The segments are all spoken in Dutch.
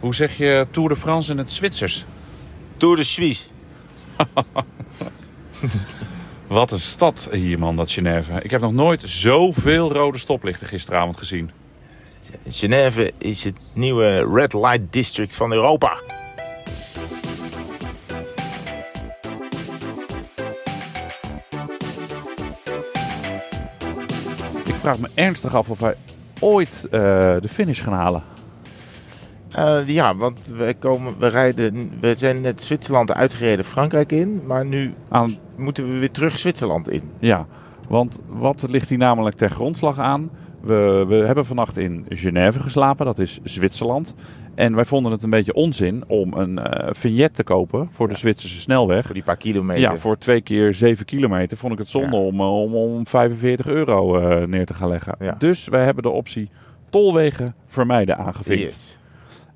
Hoe zeg je Tour de France in het Zwitsers? Tour de Suisse. Wat een stad hier, man, dat Genève. Ik heb nog nooit zoveel rode stoplichten gisteravond gezien. Genève is het nieuwe Red Light District van Europa. Ik vraag me ernstig af of wij ooit eh, de finish gaan halen. Eh, ja, want we, komen, we, rijden, we zijn net Zwitserland uitgereden Frankrijk in. Maar nu Aan, moeten we weer terug Zwitserland in. ja, want wat ligt hier namelijk ter grondslag aan? We, we hebben vannacht in Genève geslapen, dat is Zwitserland. En wij vonden het een beetje onzin om een eh, vignet te kopen voor de Zwitserse snelweg. Voor die paar kilometer. Ja, voor twee keer zeven kilometer vond ik het zonde Ja. om, eh, om, om 45 euro eh, neer te gaan leggen. Ja. Dus wij hebben de optie tolwegen vermijden aangevinkt. Yes.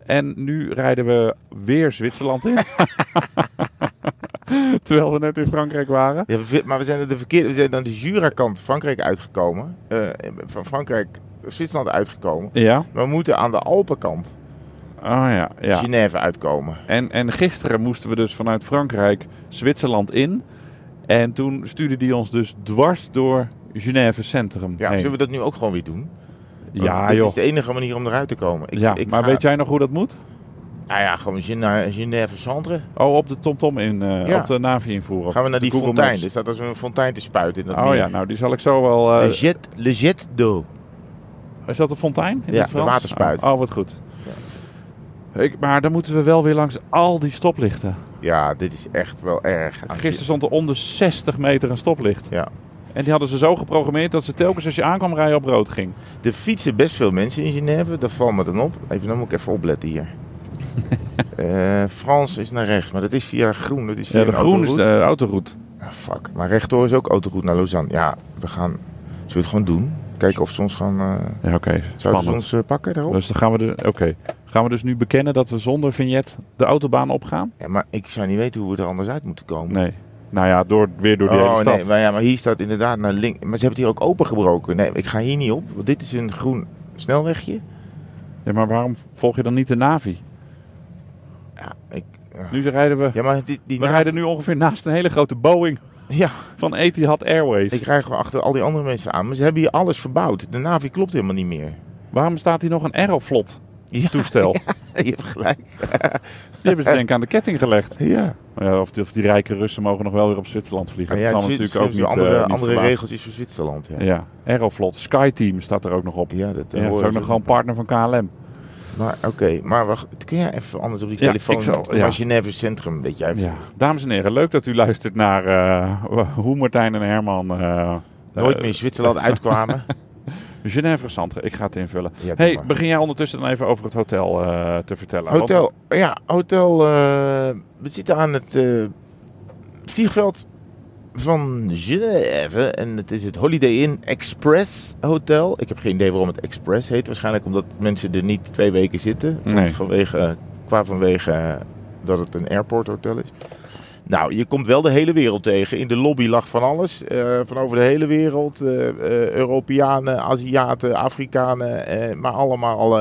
En nu rijden we weer Zwitserland in. Terwijl we net in Frankrijk waren. Ja, maar we zijn, de verkeerde, we zijn aan de Jura-kant Frankrijk uitgekomen. Eh, van Frankrijk Zwitserland uitgekomen. Ja. Maar we moeten aan de Alpenkant Oh ja, ja. Genève uitkomen. En, en gisteren moesten we dus vanuit Frankrijk Zwitserland in. En toen stuurde die ons dus dwars door Genève Centrum Ja, heen. zullen we dat nu ook gewoon weer doen? Ja, dit joh. is de enige manier om eruit te komen. Ik, ja, ik maar ga- weet jij nog hoe dat moet? Nou ja, gewoon Genève Centre. Oh, op de TomTom in, eh, Ja. op de Navi invoeren. Gaan we naar die Google fontein. Er staat als een fontein te spuiten in dat Oh meer. ja, nou die zal ik zo wel... eh, Le jet, le jet d'eau. Is dat een fontein? in Ja, de waterspuit. Oh, oh, wat goed. Ik, maar dan moeten we wel weer langs al die stoplichten. Ja, dit is echt wel erg. Gisteren stond er om de 60 meter een stoplicht. Ja. En die hadden ze zo geprogrammeerd dat ze telkens als je aankwam rijden op rood ging. Er fietsen best veel mensen in Genève. Dat valt me dan op. Even, dan moet ik even opletten hier. Eh Frans is naar rechts, maar dat is via groen. Dat is via Ja, de groen is de autoroute. Ah, fuck. Maar rechtdoor is ook autoroute naar Lausanne. Ja, we gaan... Zullen we het gewoon doen? Kijken of ze ons gaan... eh Ja, oké. zouden ze ons pakken daarop? Dus dan gaan we, de, oké. gaan we dus nu bekennen dat we zonder vignet de autobaan opgaan? Ja, maar ik zou niet weten hoe we er anders uit moeten komen. Nee. Nou ja, door, weer door die hele oh, stad. nee, maar, ja, maar hier staat inderdaad naar links. Maar ze hebben het hier ook opengebroken. Nee, ik ga hier niet op, want dit is een groen snelwegje. Ja, maar waarom volg je dan niet de Navi? Ja, ik, ja. Nu rijden we... ja maar die, die we rijden nu ongeveer naast een hele grote Boeing Ja, van Etihad Airways. ik rij gewoon achter al die andere mensen aan. Maar ze hebben hier alles verbouwd. De Navi klopt helemaal niet meer. Waarom staat hier nog een Aeroflot Ja, toestel? je hebt gelijk. Die hebben ze denk ik aan de ketting gelegd. Ja. Maar ja, of, die, of die rijke Russen mogen nog wel weer op Zwitserland vliegen. Ja, dat zal Zwit- natuurlijk ook niet andere, eh, niet andere regels is voor Zwitserland. Ja, Ja, Aeroflot. Skyteam staat er ook nog op. Ja, ja dat is ook nog gewoon partner van KLM. Maar oké, maar wacht, kun jij even anders op die Ja, telefoon? ik zal- maar ja. Centrum, weet jij even. Ja. Dames en heren, leuk dat u luistert naar eh, hoe Martijn en Herman... eh, Nooit meer in Zwitserland uitkwamen. Genève Centre, ik ga het invullen. Ja, hey, maar. begin jij ondertussen dan even over het hotel eh, te vertellen. Hotel, ja, hotel. eh, we zitten aan het eh, vliegveld van Genève. En het is het Holiday Inn Express Hotel. Ik heb geen idee waarom het Express heet. Waarschijnlijk omdat mensen er niet twee weken zitten. Nee. Vanwege, qua vanwege dat het een airport hotel is. Nou, je komt wel de hele wereld tegen. In de lobby lag van alles. eh, van over de hele wereld. eh, Europeanen, Aziaten, Afrikanen. maar allemaal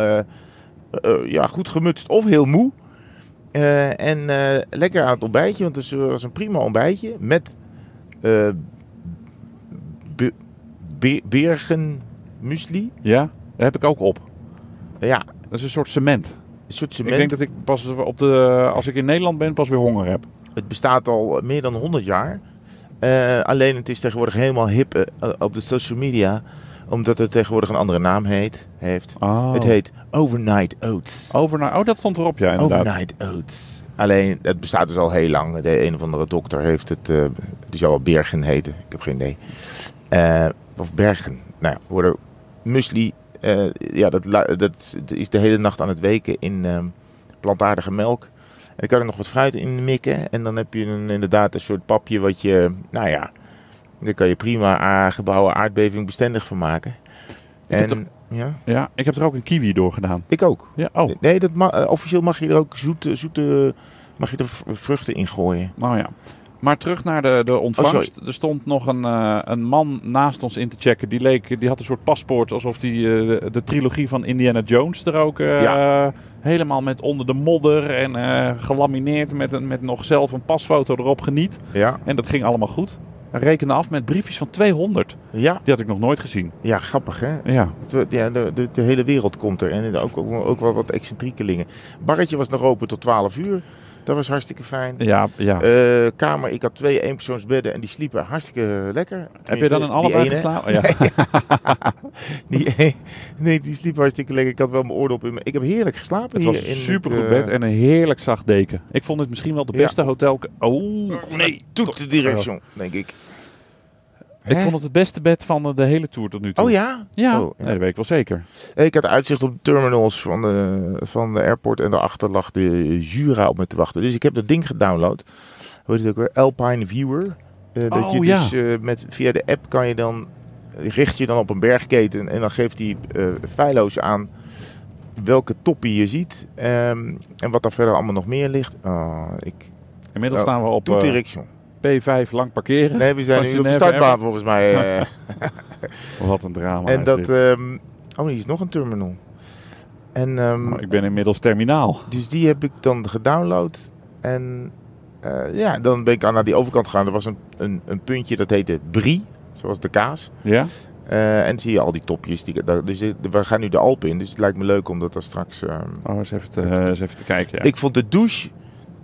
ja, goed gemutst of heel moe. En lekker aan het ontbijtje, want het was een prima ontbijtje. Met be- be- bergen muesli. Ja, dat heb ik ook op. Ja, Dat is een soort cement. een soort cement. Ik denk dat ik pas op de, als ik in Nederland ben, pas weer honger heb. Het bestaat al meer dan 100 jaar. Eh, alleen het is tegenwoordig helemaal hip eh, op de social media. Omdat het tegenwoordig een andere naam heet, heeft. Oh. Het heet Overnight Oats. Overnight. Oh, dat stond erop, ja, inderdaad. Overnight Oats. Alleen, het bestaat dus al heel lang. De een of andere dokter heeft het, eh, die zou wel Bergen heten. Ik heb geen idee. Eh, of Bergen. Nou ja, worden muesli. eh, ja, dat, dat is de hele nacht aan het weken in eh, plantaardige melk. En dan kan er nog wat fruit in mikken. En dan heb je een, inderdaad een soort papje wat je, nou ja, daar kan je prima aangebouwen aardbeving bestendig van maken. En, ja, Ja, ik heb er ook een kiwi door gedaan. ik ook. Ja, oh. Nee, dat ma- eh, officieel mag je er ook zoete, zoete mag je er vruchten in gooien. Nou ja. Maar terug naar de, de ontvangst. er stond nog een, eh, een man naast ons in te checken. Die, leek, die had een soort paspoort alsof die eh, de, trilogie van Indiana Jones er ook eh, Ja. helemaal met onder de modder en gelamineerd met, een, met nog zelf een pasfoto erop geniet. Ja, En dat ging allemaal goed. Hij rekende af met briefjes van 200. ja, Die had ik nog nooit gezien. ja grappig hè. Ja, Ja, de, de, de hele wereld komt er. En ook, ook, ook wel wat excentriekelingen. Barretje was nog open tot 12 uur. Dat was hartstikke fijn. ja, ja. Eh, kamer, ik had twee eenpersoonsbedden en die sliepen hartstikke lekker. Heb je dan in Tenminste, allebei geslapen? Ja. Die, e- nee, die sliep hartstikke lekker. Ik had wel mijn oordop in. me- Ik heb heerlijk geslapen Het hier. was een supergoed eh, bed en een heerlijk zacht deken. Ik vond het misschien wel de Ja. beste hotel. Oh, nee. Toet de direction, denk ik. Ik Hè? vond het het beste bed van de, de hele tour tot nu toe. Oh ja? Ja, Oh, ja. Nee, dat weet ik wel zeker. Ik had uitzicht op de terminals van de, van de airport. En daarachter lag de Jura op me te wachten. Dus ik heb dat ding gedownload. Hoe heet het ook weer? Alpine Viewer. Eh, dat Oh, je ja. dus eh, met, via de app kan je dan... Richt je dan op een bergketen. En dan geeft hij eh feilloos aan welke toppie je ziet. ehm, en wat daar verder allemaal nog meer ligt. Oh, ik... Inmiddels Oh, staan we op eh, direction. P5 lang parkeren. Nee, we zijn nu op de startbaan volgens mij. eh. Wat een drama en dat... ehm, oh, hier is nog een terminal. En... ehm, ik ben inmiddels terminaal. Dus die heb ik dan gedownload. En eh, ja, dan ben ik aan naar die overkant gegaan. Er was een, een, een puntje dat heette Brie, zoals de kaas. Ja? Eh, en zie je al die topjes. Die, daar- dus we gaan nu de Alpen in. Dus het lijkt me leuk om dat er straks... ehm, Oh, eens even te, eens even te kijken. Ja. Ik vond de douche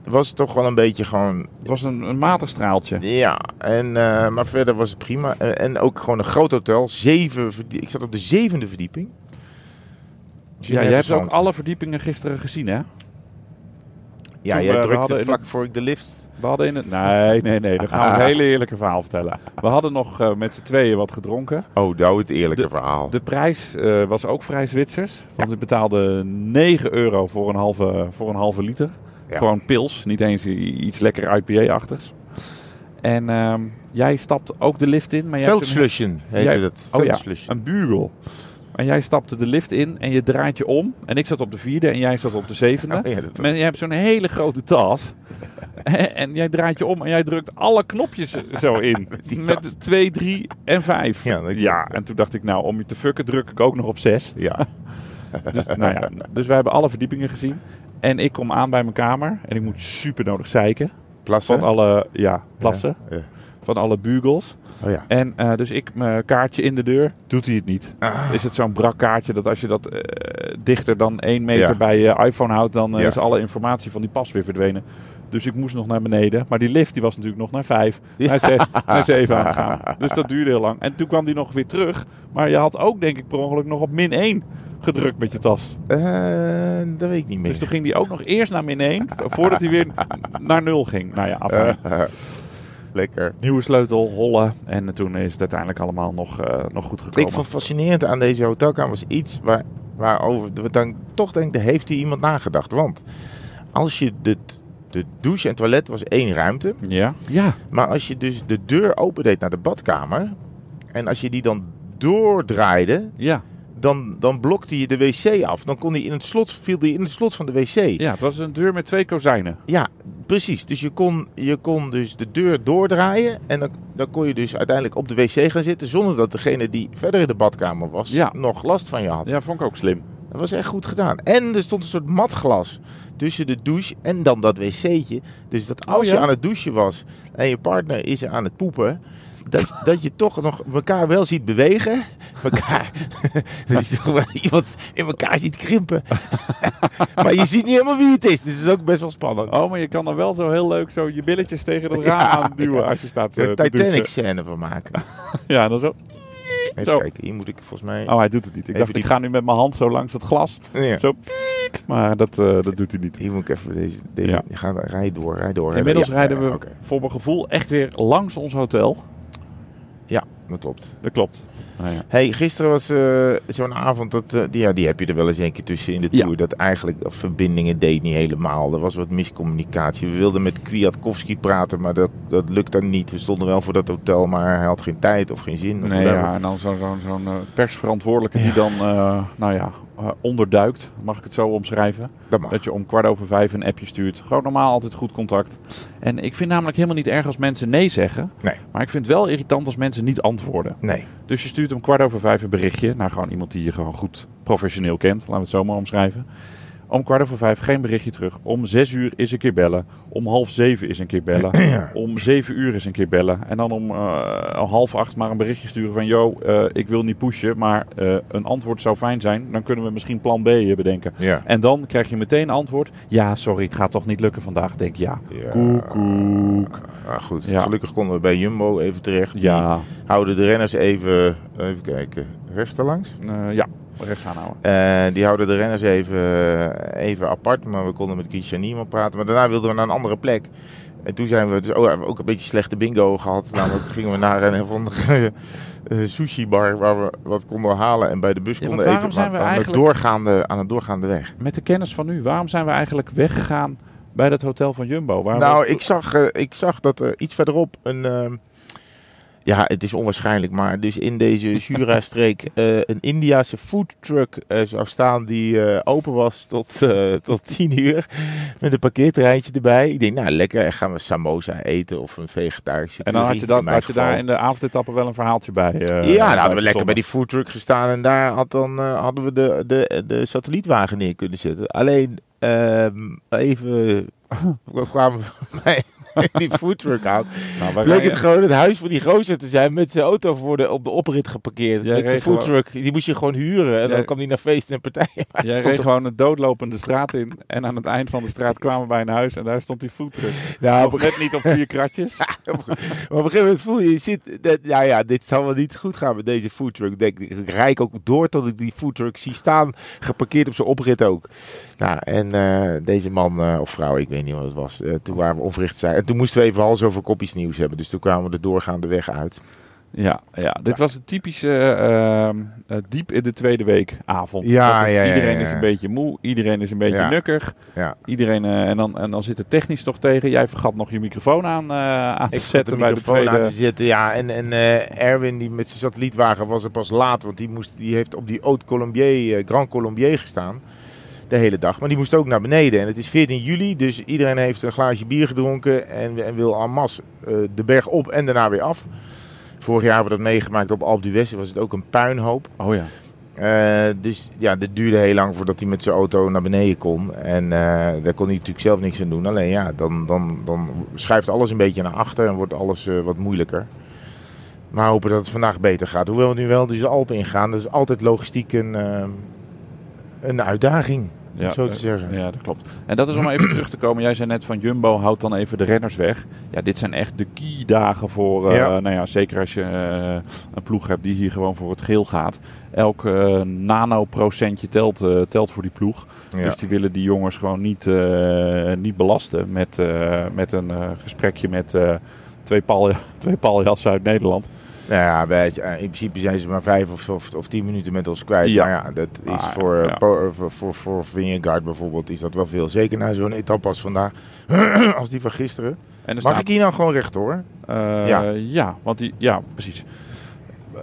was toch wel een beetje gewoon... Het was een, een matig straaltje. Ja, en, eh, maar verder was het prima. En, en ook gewoon een groot hotel. Zeven, verdie- ik zat op de zevende verdieping. Ja, jij hebt ook alle verdiepingen gisteren gezien, hè? Ja, toen jij we- we drukte vlak voor ik de lift... We hadden in het... Nee, nee, nee. Dan gaan we een hele eerlijke verhaal vertellen. We hadden nog eh, met z'n tweeën wat gedronken. Oh, nou het eerlijke De- verhaal. De prijs eh, was ook vrij Zwitsers. Want ik betaalde 9 euro voor een halve, voor een halve liter. Ja. Gewoon pils, niet eens iets lekker IPA-achtigs. En ehm, jij stapt ook de lift in. Maar jij hebt een, Veldslushen heette dat. Oh ja, een bugel. En jij stapte de lift in en je draait je om. En ik zat op de vierde en jij zat op de zevende. Oh ja, dat was- Maar je hebt zo'n hele grote tas. en jij draait je om en jij drukt alle knopjes zo in. Met tas. 2, 3 en 5. Ja, ja, en toen dacht ik, nou, om je te fucken druk ik ook nog op 6. Ja. Dus, nou ja, dus wij hebben alle verdiepingen gezien. En ik kom aan bij mijn kamer en ik moet super nodig zeiken. Plassen. Van alle, ja, plassen. Ja. Van alle bugels. Oh ja. En eh, dus ik mijn kaartje in de deur, doet hij het niet. Ah. Is het zo'n brak kaartje dat als je dat eh, dichter dan één meter Ja. bij je iPhone houdt, dan eh, Ja. is alle informatie van die pas weer verdwenen. Dus ik moest nog naar beneden. Maar die lift die was natuurlijk nog naar vijf, Ja. naar zes, naar zeven aan het gaan. Dus dat duurde heel lang. En toen kwam die nog weer terug. Maar je had ook denk ik per ongeluk nog op min 1 gedrukt met je tas. Eh, dat weet ik niet meer. Dus toen ging die ook nog eerst naar min 1, voordat hij weer naar 0 ging. Nou ja, afijn. Eh, Lekker. Nieuwe sleutel, hollen. En toen is het uiteindelijk allemaal nog, eh, nog goed gekomen. Ik vond fascinerend aan deze hotelkamer was iets waar, waarover we dan toch denken, heeft hier iemand nagedacht? Want als je de, de douche en toilet was één ruimte, Ja? Ja. maar als je dus de deur opendeed naar de badkamer en als je die dan doordraaide, Ja. Dan, dan blokte je de wc af. Dan kon die in het slot, viel die in het slot van de wc. Ja, het was een deur met twee kozijnen. Ja, precies. Dus je kon, je kon dus de deur doordraaien. En dan, dan kon je dus uiteindelijk op de wc gaan zitten. Zonder dat degene die verder in de badkamer was Ja. nog last van je had. Ja, vond ik ook slim. Dat was echt goed gedaan. En er stond een soort matglas tussen de douche en dan dat wc'tje. Dus dat als Oh, ja? je aan het douchen was en je partner is aan het poepen. Dat, dat je toch nog elkaar wel ziet bewegen. Elkaar. dat je toch wel iemand in elkaar ziet krimpen. maar je ziet niet helemaal wie het is. Dus het is ook best wel spannend. Oh, maar je kan er wel zo heel leuk zo je billetjes tegen het raam aan duwen ja. als je staat eh, Een te Titanic douchen. scène van maken. Ja, dan zo. Even Zo. kijken, hier moet ik volgens mij... Oh, hij doet het niet. Ik Even dacht, die- ik ga nu met mijn hand zo langs het glas. Ja. Zo. Maar dat, eh, dat doet hij niet. Hier moet ik even deze... deze Ja. ga, rij door, rij door. Inmiddels Ja, rijden we voor mijn gevoel echt weer langs ons hotel. Ja, dat klopt. Dat klopt. Ja. Hey, gisteren was eh, zo'n avond, dat, eh, die, ja, die heb je er wel eens een keer tussen in de Ja. tour. Dat eigenlijk verbindingen deed niet helemaal. Er was wat miscommunicatie. We wilden met Kwiatkowski praten, maar dat, dat lukte dan niet. We stonden wel voor dat hotel, maar hij had geen tijd of geen zin. Of Nee, ja, en dan zo'n eh, persverantwoordelijke die dan, nou ja, onderduikt, mag ik het zo omschrijven. Dat. Dat je om kwart over vijf een appje stuurt. Gewoon normaal altijd goed contact. En ik vind namelijk helemaal niet erg als mensen nee zeggen. Nee. Maar ik vind het wel irritant als mensen niet antwoorden. Nee. Dus je stuurt om kwart over vijf een berichtje naar gewoon iemand die je gewoon goed professioneel kent. Laten we het zo maar omschrijven. Om kwart over vijf geen berichtje terug. Om zes uur is een keer bellen. Om half zeven is een keer bellen. Ja. Om zeven uur is een keer bellen. En dan om eh, half acht maar een berichtje sturen van... Yo, eh, ik wil niet pushen, maar eh, een antwoord zou fijn zijn. Dan kunnen we misschien plan B bedenken. Ja. En dan krijg je meteen antwoord. Ja, sorry, het gaat toch niet lukken vandaag. Denk ja, Ja. koekoek. Ah, goed. Gelukkig konden we bij Jumbo even terecht. Die Ja, houden de renners even, even kijken, rechts langs. ja, rechts aanhouden. Eh, die houden de renners even, even apart, maar we konden met Christian Niemann praten. Maar daarna wilden we naar een andere plek. En toen zijn we dus ook, een beetje slechte bingo gehad. Namelijk gingen we naar een andere eh, sushi bar waar we wat konden halen en bij de bus Ja, konden eten. waarom zijn we aan, de doorgaande, aan een doorgaande weg. Met de kennis van nu, waarom zijn we eigenlijk weggegaan bij dat hotel van Jumbo? Waar Nou, we- ik zag, eh, ik zag dat er iets verderop een. ehm, ja, het is onwaarschijnlijk, maar dus in deze Jura-streek eh, een Indiase foodtruck eh zou staan die eh, open was tot, tot 10 uur. Met een parkeerterreintje erbij. Ik denk, nou lekker, gaan we samosa eten of een vegetarische En dan had je, dat, had je daar in de avondetappe wel een verhaaltje bij. ja, dan bij hadden we lekker bij die foodtruck gestaan en daar had dan, hadden we de, de, de satellietwagen neer kunnen zetten. Alleen ehm, even we kwamen we bij die foodtruck aan. Nou, wij Bleek het gewoon het huis van die gozer te zijn met zijn auto voor de, op de oprit geparkeerd. Jij met zijn foodtruck. Die moest je gewoon huren en Jij- dan kwam hij naar feesten en partijen. Maar Jij stond reed gewoon een doodlopende straat in. En aan het eind van de straat kwamen we bij een huis. En daar stond die foodtruck. Nou, op niet op vier kratjes. Maar op een gegeven moment voel je, je zit, dat, ja, ja, dit zal wel niet goed gaan met deze foodtruck. Denk, ik ik rijd ook door tot ik die foodtruck zie staan, geparkeerd op zijn oprit ook. Nou, en eh, deze man eh, of vrouw, ik weet niet wat het was, eh, toen waren we onverricht zijn. En toen moesten we even hals over kopjes nieuws hebben. Dus toen kwamen we de doorgaande weg uit. Ja, ja, dit was een typische ehm, eh, diep in de tweede week avond. Ja, het- ja, ja, Iedereen is een beetje moe, iedereen is een beetje nukkig. Ja. Iedereen, eh, en, dan, en dan zit het technisch toch tegen. Jij vergat nog je microfoon aan, eh, aan te Ik zet zetten de bij de microfoon tweede. aan te zetten. Ja, en, en Erwin die met zijn satellietwagen was er pas laat. Want die, moest, die heeft op die Haute Colombier, Grand Colombier gestaan. De hele dag. Maar die moest ook naar beneden. En het is 14 juli. Dus iedereen heeft een glaasje bier gedronken. En, en wil en masse eh, de berg op en daarna weer af. Vorig jaar hebben we dat meegemaakt op Alpe d'Huez. Was het ook een puinhoop. Oh ja. Eh, dus ja, dit duurde heel lang voordat hij met zijn auto naar beneden kon. En eh, daar kon hij natuurlijk zelf niks aan doen. Alleen ja, dan, dan, dan schuift alles een beetje naar achter en wordt alles wat moeilijker. Maar hopen dat het vandaag beter gaat. Hoewel we nu wel dus de Alpen ingaan. Dat is altijd logistiek een, een uitdaging, om Ja, zo te eh, zeggen. Ja, dat klopt. En dat is om even terug te komen. Jij zei net van Jumbo houdt dan even de renners weg. Ja, dit zijn echt de key dagen voor, eh, Ja. nou ja, zeker als je eh, een ploeg hebt die hier gewoon voor het geel gaat. Elk eh, nanoprocentje telt, telt voor die ploeg. Ja. Dus die willen die jongens gewoon niet, niet belasten met, met een gesprekje met twee, pal, twee uit Nederland. Nou ja, eh, in principe zijn ze maar vijf of, of, of tien minuten met ons kwijt. Ja. Maar ja, dat is Ah, voor, eh, ja. po- voor, voor, voor Vingegaard bijvoorbeeld is dat wel veel. Zeker na zo'n etappe als vandaag. als die van gisteren. En er Mag staat- ik hier nou gewoon recht hoor? Eh, Ja. ja. want die, ja, precies. Eh,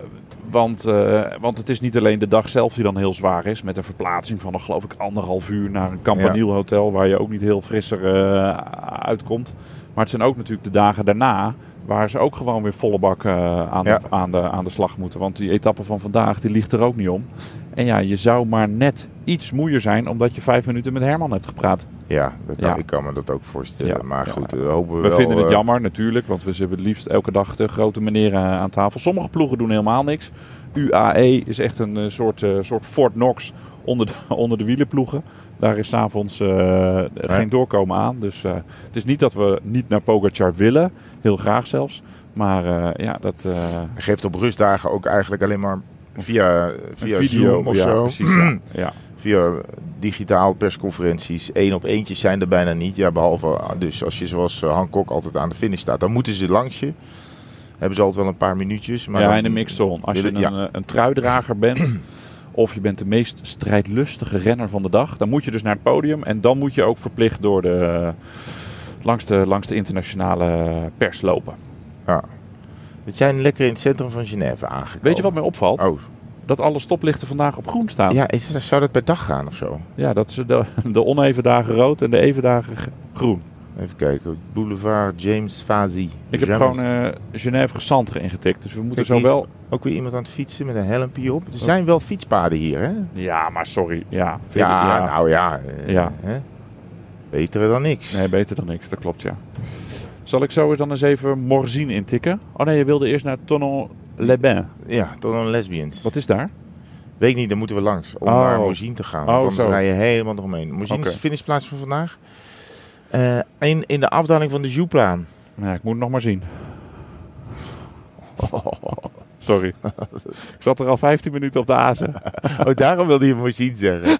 Want, eh, want het is niet alleen de dag zelf die dan heel zwaar is. Met een verplaatsing van nog geloof ik anderhalf uur naar een Campanile hotel. Waar je ook niet heel frisser eh, uitkomt. Maar het zijn ook natuurlijk de dagen daarna. Waar ze ook gewoon weer volle bak eh, aan, Ja. de, aan, de, aan de slag moeten. Want die etappe van vandaag die ligt er ook niet om. En ja, je zou maar net iets moeier zijn. Omdat je vijf minuten met Herman hebt gepraat. Ja, dat kan, Ja. ik kan me dat ook voorstellen. Ja, maar goed, we hopen we We wel... vinden het eh, jammer natuurlijk, want we hebben het liefst elke dag de grote meneren aan tafel. Sommige ploegen doen helemaal niks. UAE is echt een eh, soort, eh, soort Fort Knox onder de, onder de wielenploegen. Daar is s'avonds eh geen doorkomen aan. Dus eh, het is niet dat we niet naar Pogacar willen, heel graag zelfs. Maar eh, ja, dat... geeft op rustdagen ook eigenlijk alleen maar via, via een Zoom of ja, zo. precies. Ja. ja. Via digitaal persconferenties. Eén op eentjes zijn er bijna niet. Ja, behalve ah, dus als je zoals Hancock altijd aan de finish staat. Dan moeten ze langs je. Hebben ze altijd wel een paar minuutjes. Maar ja, in de mixzone. Als je een, ja. eh, een truidrager bent, of je bent de meest strijdlustige renner van de dag, dan moet je dus naar het podium. En dan moet je ook verplicht door de, langs, de, langs de internationale pers lopen. We zijn lekker in het centrum van Genève aangekomen. Weet je wat mij opvalt? Oh, dat alle stoplichten vandaag op groen staan. Ja, is, zou dat per dag gaan of zo? Ja, dat is de, de oneven dagen rood en de even dagen groen. Even kijken. Boulevard James Fazi. Ik heb James- gewoon eh Genève Centre ingetikt. Dus we moeten Kijk, zo wel... Ook weer iemand aan het fietsen met een helmpje op. Er zijn wel fietspaden hier, hè? Ja, maar sorry. Ja, ik- Ja, nou ja. eh, Ja. Hè? Beter dan niks. Nee, beter dan niks. Dat klopt, ja. Zal ik zo eens dan eens even Morzine intikken? Oh nee, je wilde eerst naar Tonon-les-Bains. Ja, tot een lesbians. Wat is daar? Weet ik niet, daar moeten we langs om Oh. naar Morzine te gaan. Oh, zo. rij je helemaal eromheen. Morzine Oké. is de finishplaats van vandaag. Eh, in, in de afdaling van de Jouplaan. Ja, ik moet het nog maar zien. Sorry. ik zat er al 15 minuten op de azen. Oh, daarom wilde je Morzine zeggen.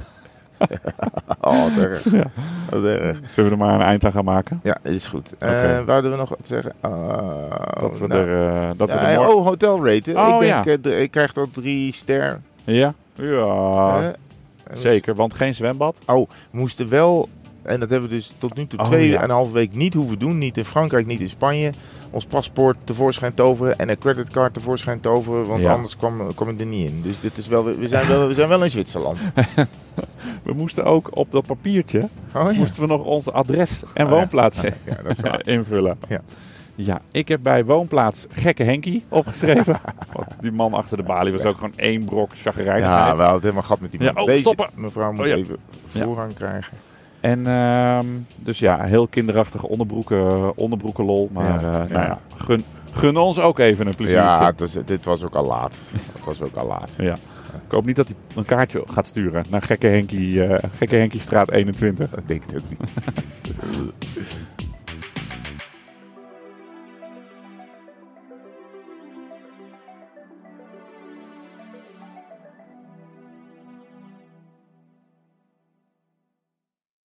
oh, erg. Ja. Wat erg. Zullen we er maar een eind aan gaan maken? Ja, is goed. Eh wouden we nog wat zeggen? Oh, dat we nou. er... eh, dat we er morgen... oh, hotel rate. Oh, ik, denk, ja. ik krijg dan drie ster. Ja? Ja, we zeker. Want geen zwembad. Oh, we moesten wel, en dat hebben we dus tot nu toe Oh, twee ja. en een half week niet hoeven doen. Niet in Frankrijk, niet in Spanje. Ons paspoort tevoorschijn toveren en een creditcard tevoorschijn toveren. Want Ja. anders kwam, kwam ik er niet in. Dus dit is wel, we, zijn wel, we zijn wel in Zwitserland. We moesten ook op dat papiertje... Oh ja. moesten we nog ons adres en Oh, ja. woonplaats Ja, dat is waar. invullen. Ja. Ja, ik heb bij woonplaats Gekke Henkie opgeschreven. Want die man achter de balie was ook gewoon één brok Ja, chagrijnigheid. we hadden helemaal gat met die Ja, man. oh, Deze stoppen. mevrouw moet Oh, ja. even voorrang krijgen. En ehm, dus ja, heel kinderachtige onderbroeken, onderbroeken lol. Maar Ja, eh, ja. nou ja, gun, gun ons ook even een pleziertje. Ja, dit was ook al laat. Het was ook al laat. Ja. Ik hoop niet dat hij een kaartje gaat sturen naar Gekke Henkie, eh, Gekke Henkie straat 21. Dat denk ik ook niet.